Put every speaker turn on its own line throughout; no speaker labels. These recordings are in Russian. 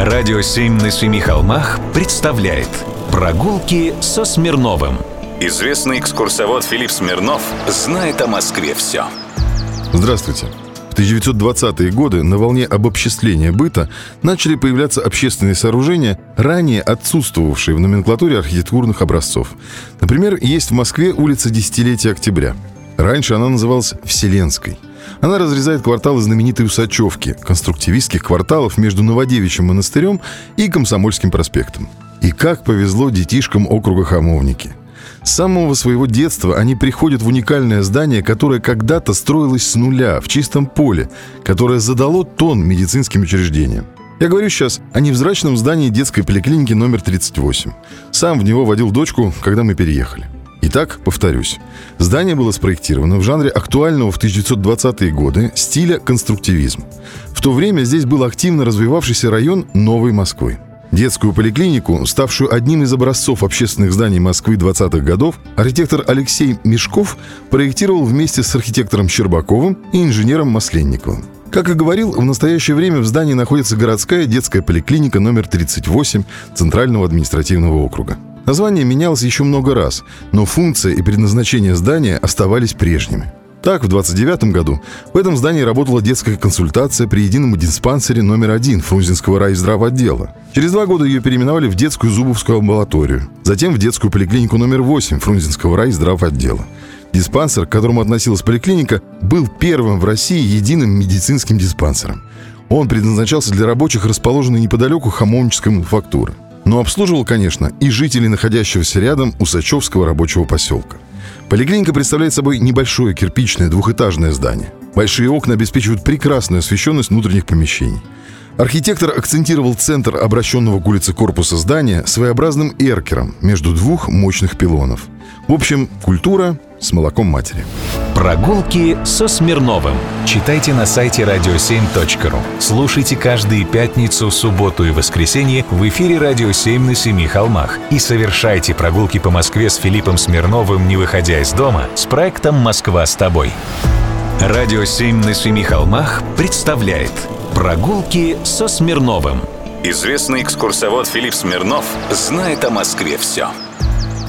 Радио «Семь на семи холмах» представляет Прогулки со Смирновым Известный экскурсовод Филипп Смирнов знает о Москве все
Здравствуйте. В 1920-е годы на волне обобществления быта начали появляться общественные сооружения, ранее отсутствовавшие в номенклатуре архитектурных образцов. Например, есть в Москве улица Десятилетия Октября. Раньше она называлась Вселенской – она разрезает кварталы знаменитой Усачевки, конструктивистских кварталов между Новодевичьим монастырем и Комсомольским проспектом. И как повезло детишкам округа Хамовники. С самого своего детства они приходят в уникальное здание, которое когда-то строилось с нуля, в чистом поле, которое задало тон медицинским учреждениям. Я говорю сейчас о невзрачном здании детской поликлиники номер 38. Сам в него водил дочку, когда мы переехали. Итак, повторюсь. Здание было спроектировано в жанре актуального в 1920-е годы стиля конструктивизм. В то время здесь был активно развивавшийся район Новой Москвы. Детскую поликлинику, ставшую одним из образцов общественных зданий Москвы 20-х годов, архитектор Алексей Мешков проектировал вместе с архитектором Щербаковым и инженером Масленниковым. Как и говорил, в настоящее время в здании находится городская детская поликлиника номер 38 Центрального административного округа. Название менялось еще много раз, но функция и предназначение здания оставались прежними. Так, в 29 году в этом здании работала детская консультация при едином диспансере номер один Фрунзенского райздравотдела. Через два года ее переименовали в детскую зубовскую амбулаторию, затем в детскую поликлинику номер 8 Фрунзенского райздравотдела. Диспансер, к которому относилась поликлиника, был первым в России единым медицинским диспансером. Он предназначался для рабочих, расположенных неподалеку Хамовнической мануфактуры но обслуживал, конечно, и жителей находящегося рядом Усачевского рабочего поселка. Поликлиника представляет собой небольшое кирпичное двухэтажное здание. Большие окна обеспечивают прекрасную освещенность внутренних помещений. Архитектор акцентировал центр обращенного к улице корпуса здания своеобразным эркером между двух мощных пилонов. В общем, культура с молоком матери.
Прогулки со Смирновым. Читайте на сайте radio7.ru. Слушайте каждые пятницу, субботу и воскресенье в эфире «Радио 7» на Семи холмах. И совершайте прогулки по Москве с Филиппом Смирновым, не выходя из дома, с проектом «Москва с тобой». «Радио 7» на Семи холмах представляет Прогулки со Смирновым. Известный экскурсовод Филипп Смирнов знает о Москве все.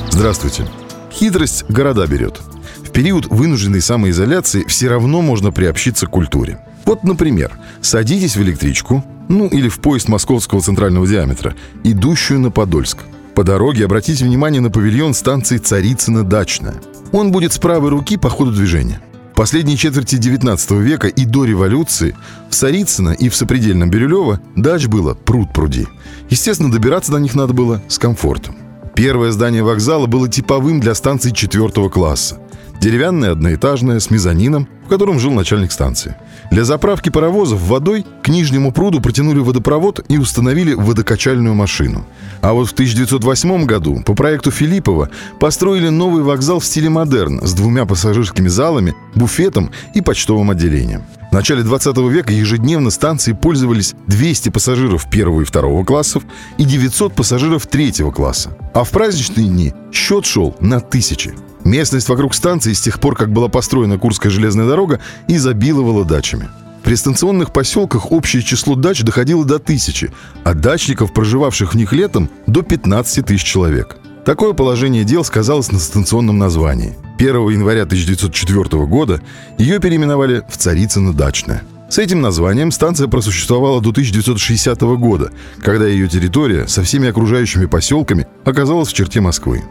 Здравствуйте. Хитрость города берет – в период вынужденной самоизоляции все равно можно приобщиться к культуре. Вот, например, садитесь в электричку, ну или в поезд московского центрального диаметра, идущую на Подольск. По дороге обратите внимание на павильон станции Царицына-Дачная. Он будет с правой руки по ходу движения. В последней четверти 19 века и до революции в Царицыно и в сопредельном Бирюлево дач было пруд-пруди. Естественно, добираться до них надо было с комфортом. Первое здание вокзала было типовым для станции четвертого класса. Деревянная одноэтажная с мезонином, в котором жил начальник станции. Для заправки паровозов водой к нижнему пруду протянули водопровод и установили водокачальную машину. А вот в 1908 году по проекту Филиппова построили новый вокзал в стиле модерн с двумя пассажирскими залами, буфетом и почтовым отделением. В начале 20 века ежедневно станции пользовались 200 пассажиров первого и второго классов и 900 пассажиров третьего класса. А в праздничные дни счет шел на тысячи. Местность вокруг станции с тех пор, как была построена Курская железная дорога, изобиловала дачами. При станционных поселках общее число дач доходило до тысячи, а дачников, проживавших в них летом, до 15 тысяч человек. Такое положение дел сказалось на станционном названии. 1 января 1904 года ее переименовали в Царицыно-Дачное. С этим названием станция просуществовала до 1960 года, когда ее территория со всеми окружающими поселками оказалась в черте Москвы.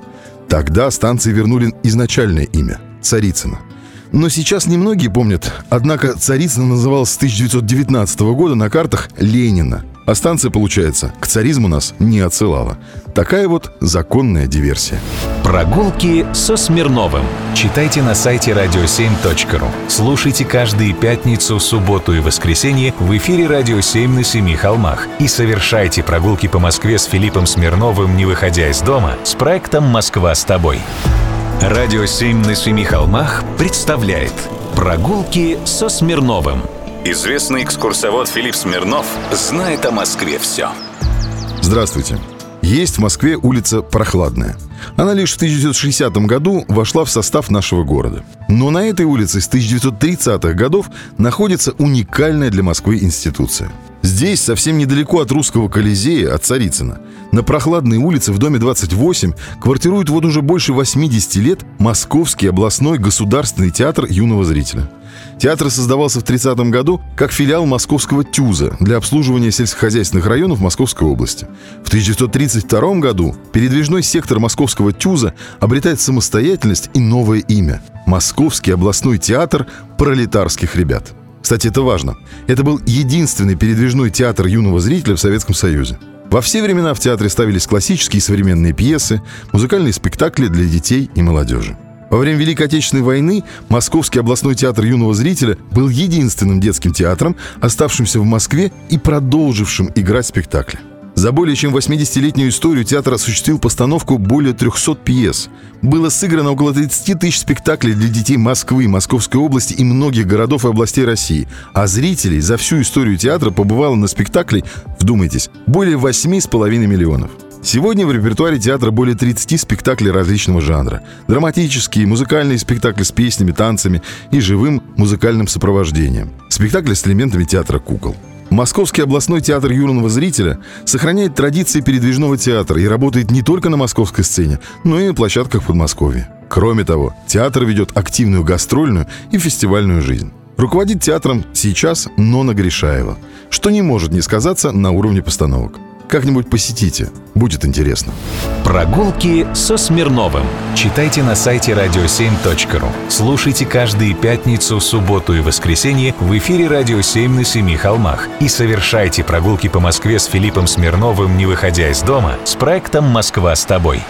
Тогда станции вернули изначальное имя – Царицына. Но сейчас немногие помнят, однако Царицына называлась с 1919 года на картах Ленина. А станция, получается, к царизму нас не отсылала. Такая вот законная диверсия.
Прогулки со Смирновым. Читайте на сайте radio7.ru. Слушайте каждые пятницу, субботу и воскресенье в эфире «Радио 7» на Семи холмах. И совершайте прогулки по Москве с Филиппом Смирновым, не выходя из дома, с проектом «Москва с тобой». «Радио 7» на Семи холмах представляет Прогулки со Смирновым. Известный экскурсовод Филипп Смирнов знает о Москве все.
Здравствуйте. Есть в Москве улица Прохладная. Она лишь в 1960 году вошла в состав нашего города. Но на этой улице с 1930-х годов находится уникальная для Москвы институция. Здесь, совсем недалеко от русского Колизея, от Царицына, на прохладной улице в доме 28 квартирует вот уже больше 80 лет Московский областной государственный театр юного зрителя. Театр создавался в 30 году как филиал московского ТЮЗа для обслуживания сельскохозяйственных районов Московской области. В 1932 году передвижной сектор московского ТЮЗа обретает самостоятельность и новое имя – Московский областной театр пролетарских ребят. Кстати, это важно. Это был единственный передвижной театр юного зрителя в Советском Союзе. Во все времена в театре ставились классические и современные пьесы, музыкальные спектакли для детей и молодежи. Во время Великой Отечественной войны Московский областной театр юного зрителя был единственным детским театром, оставшимся в Москве и продолжившим играть спектакли. За более чем 80-летнюю историю театр осуществил постановку более 300 пьес. Было сыграно около 30 тысяч спектаклей для детей Москвы, Московской области и многих городов и областей России. А зрителей за всю историю театра побывало на спектакле, вдумайтесь, более 8,5 миллионов. Сегодня в репертуаре театра более 30 спектаклей различного жанра. Драматические, музыкальные спектакли с песнями, танцами и живым музыкальным сопровождением. Спектакли с элементами театра кукол. Московский областной театр юного зрителя сохраняет традиции передвижного театра и работает не только на московской сцене, но и на площадках Подмосковья. Кроме того, театр ведет активную гастрольную и фестивальную жизнь. Руководит театром сейчас Нона Гришаева, что не может не сказаться на уровне постановок. Как-нибудь посетите, будет интересно.
Прогулки со Смирновым. Читайте на сайте radio7.ru. Слушайте каждые пятницу, субботу и воскресенье в эфире «Радио 7» на Семи холмах. И совершайте прогулки по Москве с Филиппом Смирновым, не выходя из дома, с проектом «Москва с тобой».